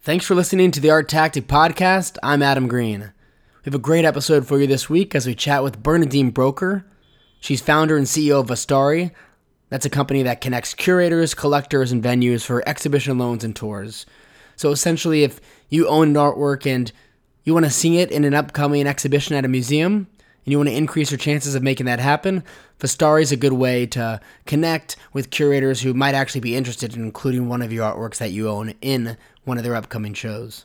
Thanks for listening to the ArtTactic Podcast. I'm Adam Green. We have a great episode for you this week as we chat with Bernadine Bröcker. She's founder and CEO of Vastari. That's a company that connects curators, collectors, and venues for exhibition loans and tours. So essentially, if you own an artwork and you want to see it in an upcoming exhibition at a museum, and you want to increase your chances of making that happen, Vastari is a good way to connect with curators who might actually be interested in including one of your artworks that you own in one of their upcoming shows.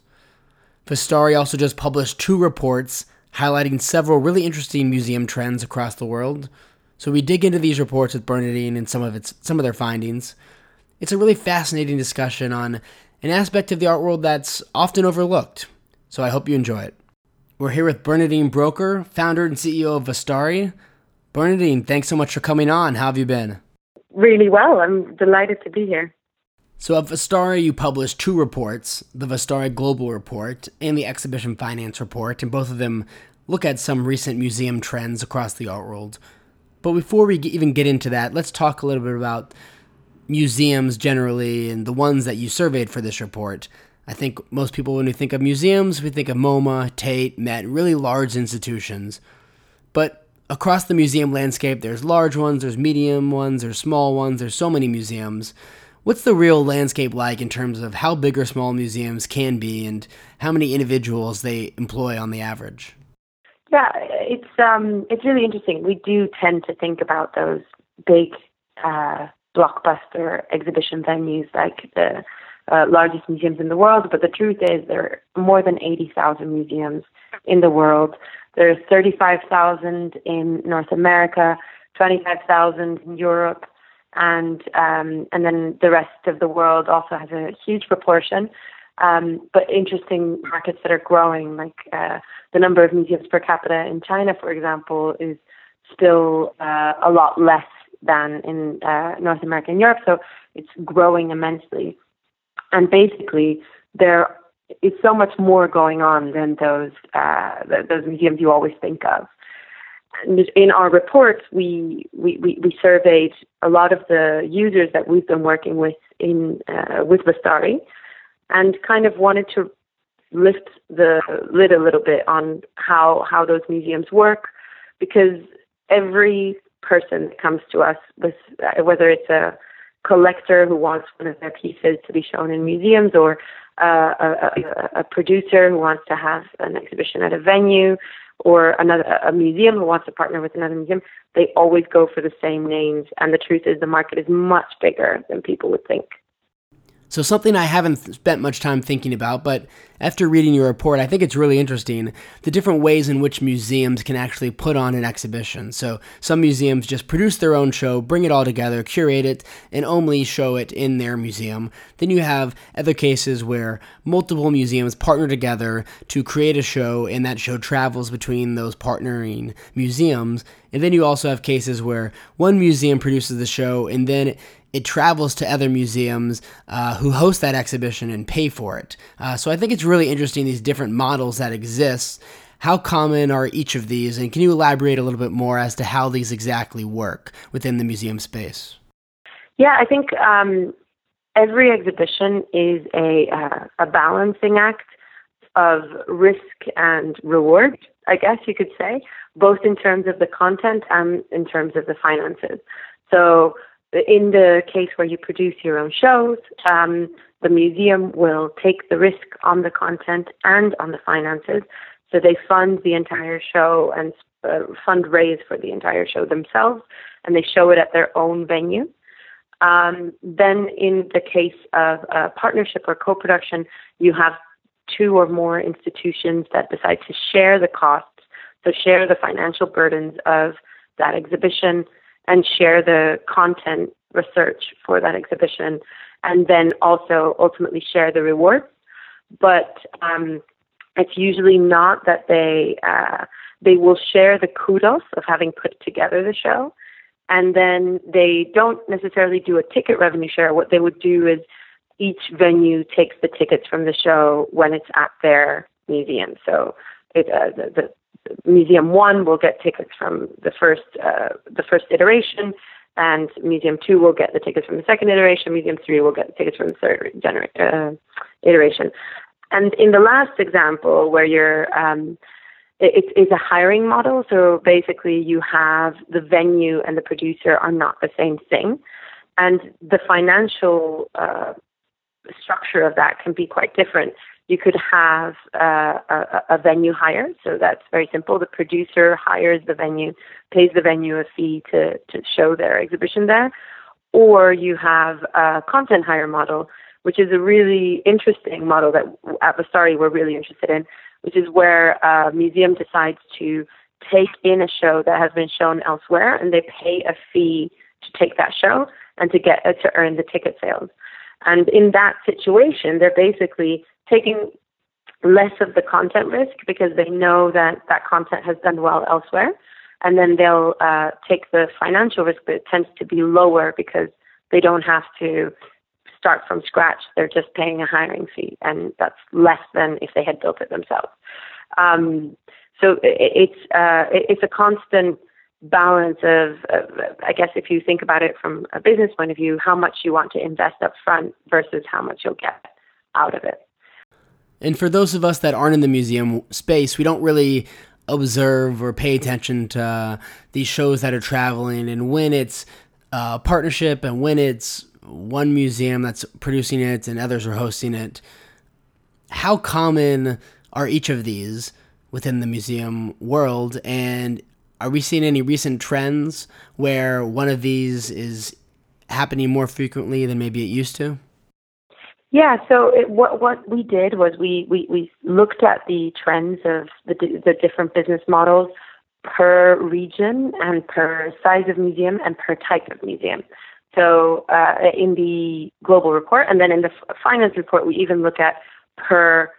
Vastari also just published two reports highlighting several really interesting museum trends across the world. So we dig into these reports with Bernadine and some of its some of their findings. It's a really fascinating discussion on an aspect of the art world that's often overlooked. So I hope you enjoy it. We're here with Bernadine Bröcker, founder and CEO of Vastari. Bernadine, thanks so much for coming on. How have you been? Really well. I'm delighted to be here. So at Vastari, you published two reports, the Vastari Global Report and the Exhibition Finance Report, and both of them look at some recent museum trends across the art world. But before we even get into that, let's talk a little bit about museums generally and the ones that you surveyed for this report. I think most people, when we think of museums, we think of MoMA, Tate, Met, really large institutions. But across the museum landscape, there's large ones, there's medium ones, there's small ones, there's so many museums. What's the real landscape like in terms of how big or small museums can be and how many individuals they employ on the average? Yeah, it's um, it's really interesting. We do tend to think about those big uh, blockbuster exhibition venues like the uh, largest museums in the world, but the truth is there are more than 80,000 museums in the world. There's 35,000 in North America, 25,000 in Europe, and um, and then the rest of the world also has a huge proportion. Um, but interesting markets that are growing, like uh, the number of museums per capita in China, for example, is still uh, a lot less than in uh, North America and Europe. So it's growing immensely. And basically, there is so much more going on than those uh, those museums you always think of in our reports, we, we, we, surveyed a lot of the users that we've been working with in uh, with Vastari, and kind of wanted to lift the lid a little bit on how how those museums work, because every person that comes to us, with, uh, whether it's a collector who wants one of their pieces to be shown in museums, or uh, a, a, a producer who wants to have an exhibition at a venue, or another a museum who wants to partner with another museum, they always go for the same names. And the truth is, the market is much bigger than people would think. So, something I haven't spent much time thinking about, but after reading your report, I think it's really interesting the different ways in which museums can actually put on an exhibition. So, some museums just produce their own show, bring it all together, curate it, and only show it in their museum. Then you have other cases where multiple museums partner together to create a show, and that show travels between those partnering museums. And then you also have cases where one museum produces the show and then it travels to other museums uh, who host that exhibition and pay for it. Uh, so I think it's really interesting these different models that exist. How common are each of these, and can you elaborate a little bit more as to how these exactly work within the museum space? Yeah, I think um, every exhibition is a uh, a balancing act of risk and reward. I guess you could say, both in terms of the content and in terms of the finances. So in the case where you produce your own shows, um, the museum will take the risk on the content and on the finances. So they fund the entire show and uh, fundraise for the entire show themselves, and they show it at their own venue. Um, then, in the case of a partnership or co production, you have two or more institutions that decide to share the costs, so share the financial burdens of that exhibition and share the content research for that exhibition, and then also ultimately share the rewards. But um, it's usually not that they uh, they will share the kudos of having put together the show, and then they don't necessarily do a ticket revenue share. What they would do is each venue takes the tickets from the show when it's at their museum. So it, uh, the, the Museum One will get tickets from the first uh, the first iteration, and Museum Two will get the tickets from the second iteration. Museum Three will get the tickets from the third uh, iteration. and in the last example, where you're um, it, it's a hiring model. So basically, you have the venue and the producer are not the same thing, and the financial uh, structure of that can be quite different. You could have uh, a, a venue hire, so that's very simple. The producer hires the venue, pays the venue a fee to, to show their exhibition there, or you have a content hire model, which is a really interesting model that at Vastari we're really interested in, which is where a museum decides to take in a show that has been shown elsewhere and they pay a fee to take that show and to get uh, to earn the ticket sales. And in that situation, they're basically taking less of the content risk because they know that that content has done well elsewhere. And then they'll uh, take the financial risk, but it tends to be lower because they don't have to start from scratch. They're just paying a hiring fee, and that's less than if they had built it themselves. Um, so it's uh, it's a constant balance of, of, I guess, if you think about it from a business point of view, how much you want to invest up front versus how much you'll get out of it. And for those of us that aren't in the museum space, we don't really observe or pay attention to uh, these shows that are traveling and when it's a partnership and when it's one museum that's producing it and others are hosting it. How common are each of these within the museum world? And are we seeing any recent trends where one of these is happening more frequently than maybe it used to? Yeah, so it, what what we did was we, we, we looked at the trends of the the different business models per region and per size of museum and per type of museum. So uh, in the global report, and then in the finance report, we even look at per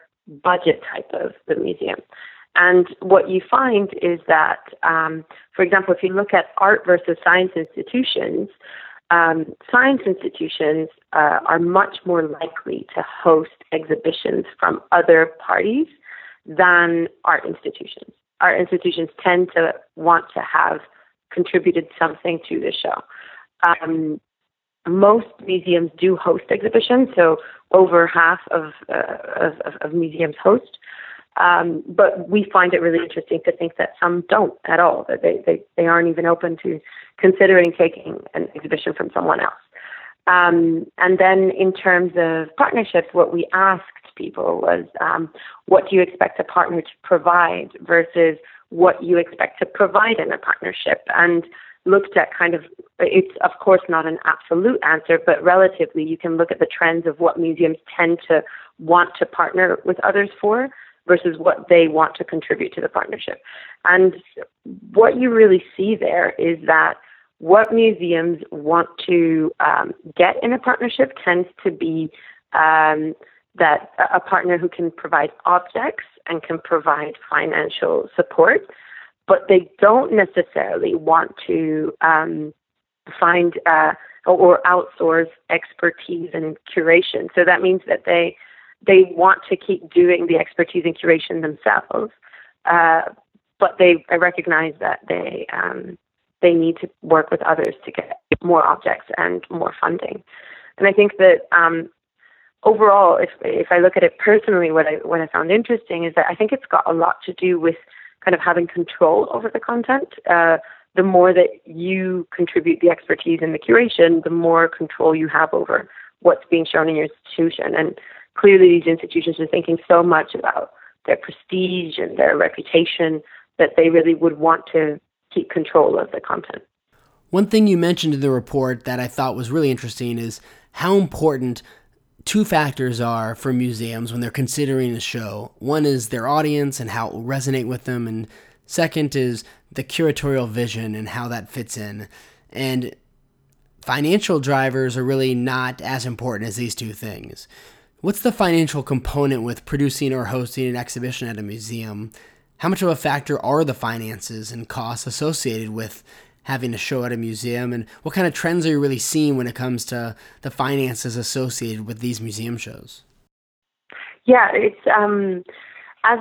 budget type of the museum. And what you find is that, um, for example, if you look at art versus science institutions, um, science institutions uh, are much more likely to host exhibitions from other parties than art institutions. Art institutions tend to want to have contributed something to the show. Um, most museums do host exhibitions, so over half of, uh, of, of, museums host. Um, but we find it really interesting to think that some don't at all, that they, they, they aren't even open to considering taking an exhibition from someone else. Um, and then in terms of partnerships, what we asked people was, um, what do you expect a partner to provide versus what you expect to provide in a partnership? And looked at kind of it's of course not an absolute answer, but relatively you can look at the trends of what museums tend to want to partner with others for versus what they want to contribute to the partnership. And what you really see there is that what museums want to um, get in a partnership tends to be um, that a partner who can provide objects and can provide financial support but they don't necessarily want to um, find uh, or outsource expertise and curation. So that means that they they want to keep doing the expertise and curation themselves, uh, but they recognize that they um, they need to work with others to get more objects and more funding. And I think that um, overall, if if I look at it personally, what I what I found interesting is that I think it's got a lot to do with kind of having control over the content. Uh, the more that you contribute the expertise in the curation, the more control you have over what's being shown in your institution. And clearly, these institutions are thinking so much about their prestige and their reputation that they really would want to keep control of the content. One thing you mentioned in the report that I thought was really interesting is how important two factors are for museums when they're considering a show. One is their audience and how it will resonate with them, and second is the curatorial vision and how that fits in. And financial drivers are really not as important as these two things. What's the financial component with producing or hosting an exhibition at a museum? How much of a factor are the finances and costs associated with having a show at a museum and what kind of trends are you really seeing when it comes to the finances associated with these museum shows yeah it's um as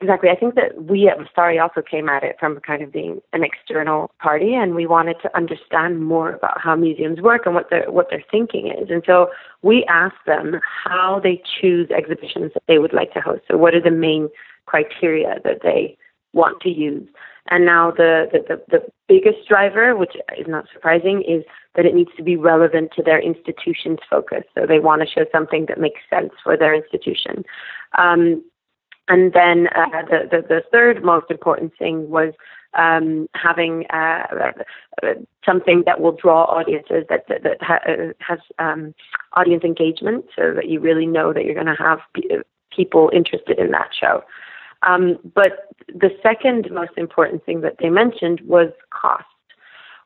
exactly, I think that we at Vastari also came at it from kind of being an external party, and we wanted to understand more about how museums work and what their what their thinking is. And so we asked them how they choose exhibitions that they would like to host. So what are the main criteria that they want to use? And now the, the, the, the biggest driver, which is not surprising, is that it needs to be relevant to their institution's focus. So they want to show something that makes sense for their institution. Um, and then uh, the, the, the third most important thing was um, having uh, something that will draw audiences that that, that ha- uh, has um, audience engagement, so that you really know that you're going to have p- people interested in that show. Um, but the second most important thing that they mentioned was cost,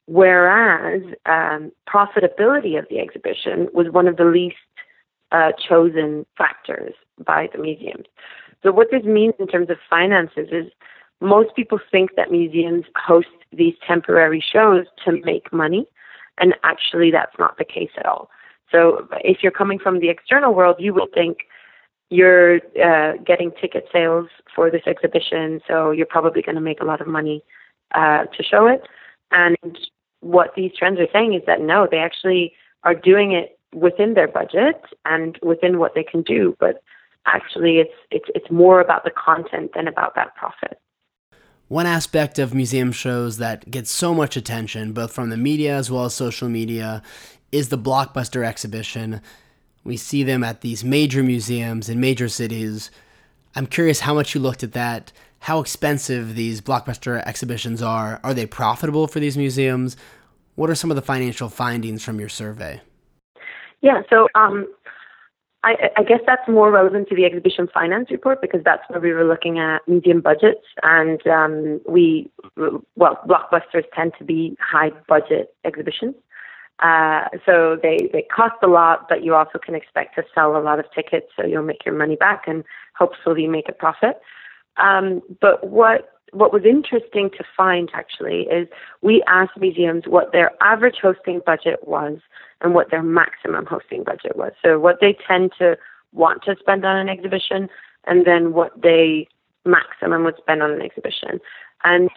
whereas um, profitability of the exhibition was one of the least uh, chosen factors by the museums. So what this means in terms of finances is most people think that museums host these temporary shows to make money, and actually that's not the case at all. So if you're coming from the external world, you would think you're uh, getting ticket sales for this exhibition, so you're probably going to make a lot of money uh, to show it. And what these trends are saying is that no, they actually are doing it within their budget and within what they can do, but actually it's it's it's more about the content than about that profit. One aspect of museum shows that gets so much attention, both from the media as well as social media, is the blockbuster exhibition. We see them at these major museums in major cities. I'm curious how much you looked at that, how expensive these blockbuster exhibitions are. Are they profitable for these museums? What are some of the financial findings from your survey? Yeah, so um, I, I, guess that's more relevant to the exhibition finance report because that's where we were looking at medium budgets and um, we, well, blockbusters tend to be high budget exhibitions. Uh, so they, they cost a lot, but you also can expect to sell a lot of tickets, so you'll make your money back and hopefully make a profit. Um, but what what was interesting to find actually is we asked museums what their average hosting budget was and what their maximum hosting budget was. So what they tend to want to spend on an exhibition and then what they maximum would spend on an exhibition. And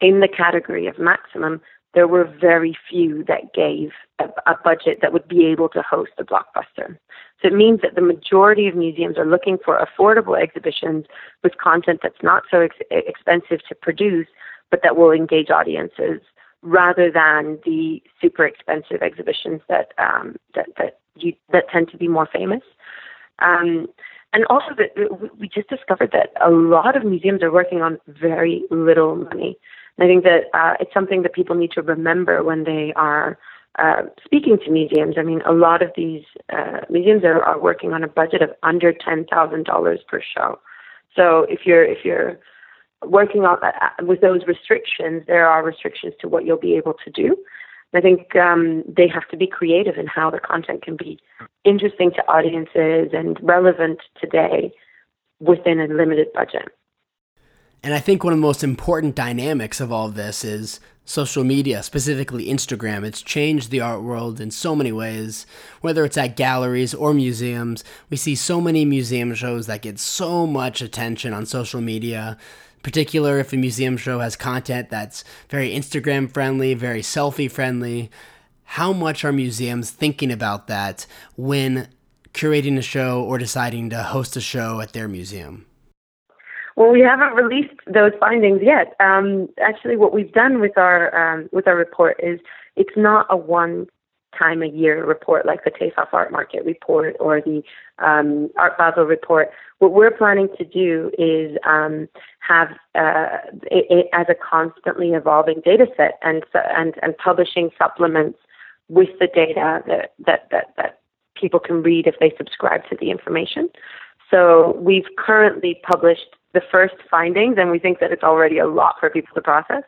in the category of maximum, there were very few that gave a, a, budget that would be able to host a blockbuster. So it means that the majority of museums are looking for affordable exhibitions with content that's not so ex- expensive to produce, but that will engage audiences rather than the super expensive exhibitions that um, that that you, that tend to be more famous. Um, and also, that we just discovered that a lot of museums are working on very little money. I think that uh, it's something that people need to remember when they are uh, speaking to museums. I mean, a lot of these uh, museums are, are working on a budget of under ten thousand dollars per show. So if you're if you're working on uh, with those restrictions, there are restrictions to what you'll be able to do. I think um, they have to be creative in how the content can be interesting to audiences and relevant today within a limited budget. And I think one of the most important dynamics of all of this is social media, specifically Instagram. It's changed the art world in so many ways, whether it's at galleries or museums. We see so many museum shows that get so much attention on social media, particular if a museum show has content that's very Instagram friendly, very selfie friendly. How much are museums thinking about that when curating a show or deciding to host a show at their museum? Well, we haven't released those findings yet. Um, actually, what we've done with our um, with our report is it's not a one time a year report like the TEFAF Art Market report or the um, Art Basel report. What we're planning to do is um, have uh, it, it as a constantly evolving data set and, and, and publishing supplements with the data that, that, that, that people can read if they subscribe to the information. So we've currently published the first findings, and we think that it's already a lot for people to process.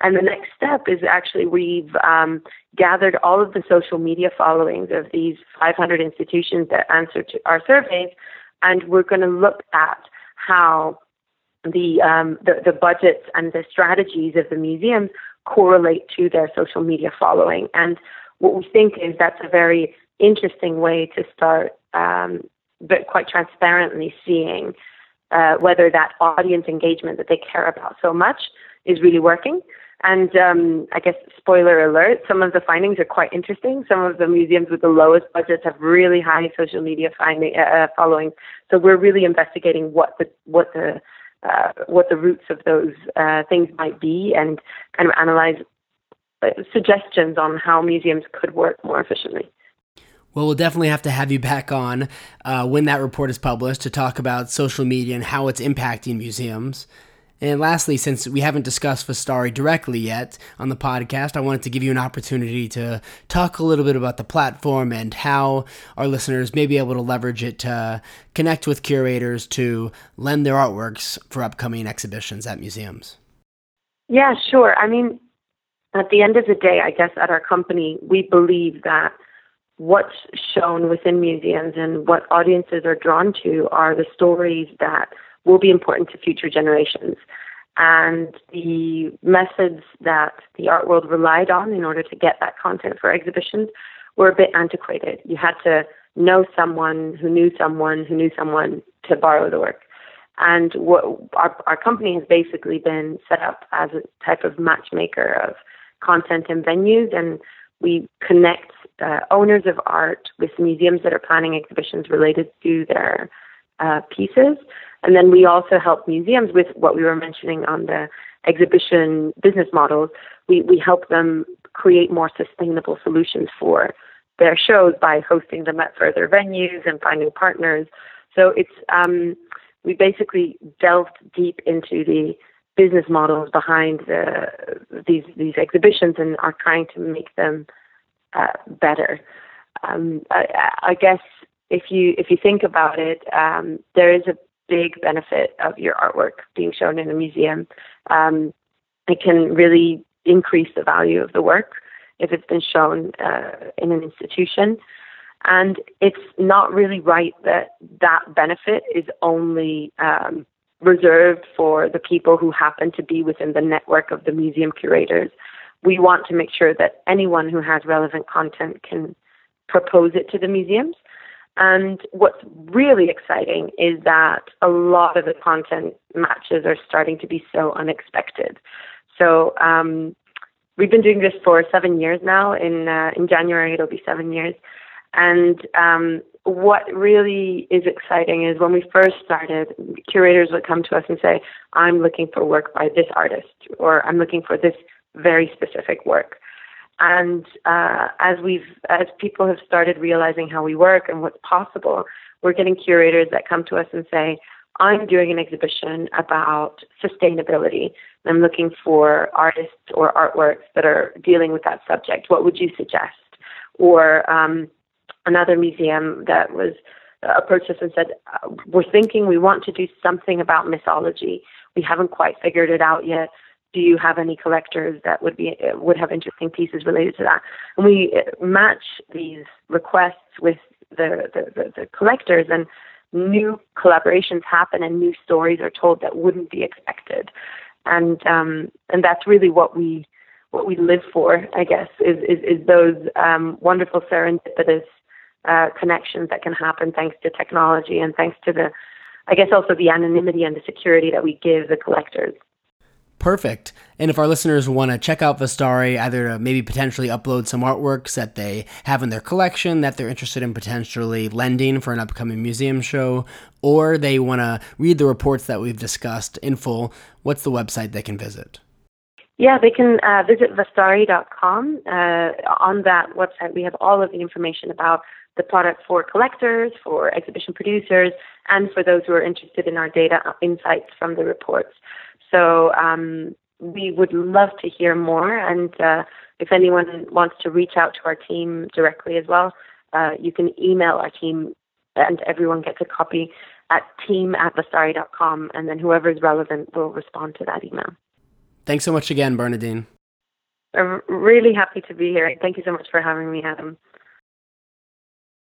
And the next step is actually we've um, gathered all of the social media followings of these 500 institutions that answered to our surveys, and we're going to look at how the, um, the the budgets and the strategies of the museums correlate to their social media following. And what we think is that's a very interesting way to start, um, but quite transparently seeing uh, whether that audience engagement that they care about so much is really working. And um, I guess spoiler alert, some of the findings are quite interesting. Some of the museums with the lowest budgets have really high social media finding, uh, uh following. So we're really investigating what the what the uh, what the roots of those uh, things might be, and kind of analyze uh, suggestions on how museums could work more efficiently. Well, we'll definitely have to have you back on uh, when that report is published to talk about social media and how it's impacting museums. And lastly, since we haven't discussed Vastari directly yet on the podcast, I wanted to give you an opportunity to talk a little bit about the platform and how our listeners may be able to leverage it to connect with curators to lend their artworks for upcoming exhibitions at museums. Yeah, sure. I mean, at the end of the day, I guess at our company, we believe that what's shown within museums and what audiences are drawn to are the stories that will be important to future generations. And the methods that the art world relied on in order to get that content for exhibitions were a bit antiquated. You had to know someone who knew someone who knew someone to borrow the work. And what our, our company has basically been set up as a type of matchmaker of content and venues, and we connect uh, owners of art with museums that are planning exhibitions related to their uh, pieces. And then we also help museums with what we were mentioning on the exhibition business models. We, we help them create more sustainable solutions for their shows by hosting them at further venues and finding partners. So it's um, we basically delved deep into the business models behind the, these these exhibitions and are trying to make them uh, better. Um, I, I, guess if you if you think about it, um, there is a big benefit of your artwork being shown in a museum. Um, it can really increase the value of the work if it's been shown uh, in an institution. And it's not really right that that benefit is only um, reserved for the people who happen to be within the network of the museum curators we want to make sure that anyone who has relevant content can propose it to the museums. And what's really exciting is that a lot of the content matches are starting to be so unexpected. So um, we've been doing this for seven years now. In uh, in January, it'll be seven years. And um, what really is exciting is when we first started, curators would come to us and say, "I'm looking for work by this artist," or "I'm looking for this very specific work. And uh, as we've, as people have started realizing how we work and what's possible, we're getting curators that come to us and say, I'm doing an exhibition about sustainability. And I'm looking for artists or artworks that are dealing with that subject. What would you suggest? Or um, another museum that was uh, approached us and said, We're thinking we want to do something about mythology. We haven't quite figured it out yet do you have any collectors that would be would have interesting pieces related to that? And we match these requests with the, the, the, the collectors, and new collaborations happen, and new stories are told that wouldn't be expected, and um, and that's really what we what we live for, I guess, is is, is those um, wonderful serendipitous uh, connections that can happen thanks to technology and thanks to the, I guess, also the anonymity and the security that we give the collectors. Perfect. And if our listeners want to check out Vastari, either to maybe potentially upload some artworks that they have in their collection that they're interested in potentially lending for an upcoming museum show, or they want to read the reports that we've discussed in full, what's the website they can visit? Yeah, they can uh, visit vastari.com. Uh, on that website, we have all of the information about the product for collectors, for exhibition producers, and for those who are interested in our data insights from the reports. So um, we would love to hear more. And uh, if anyone wants to reach out to our team directly as well, uh, you can email our team, and everyone gets a copy at team at. And then whoever is relevant will respond to that email. Thanks so much again, Bernadine. I'm really happy to be here. Thank you so much for having me, Adam.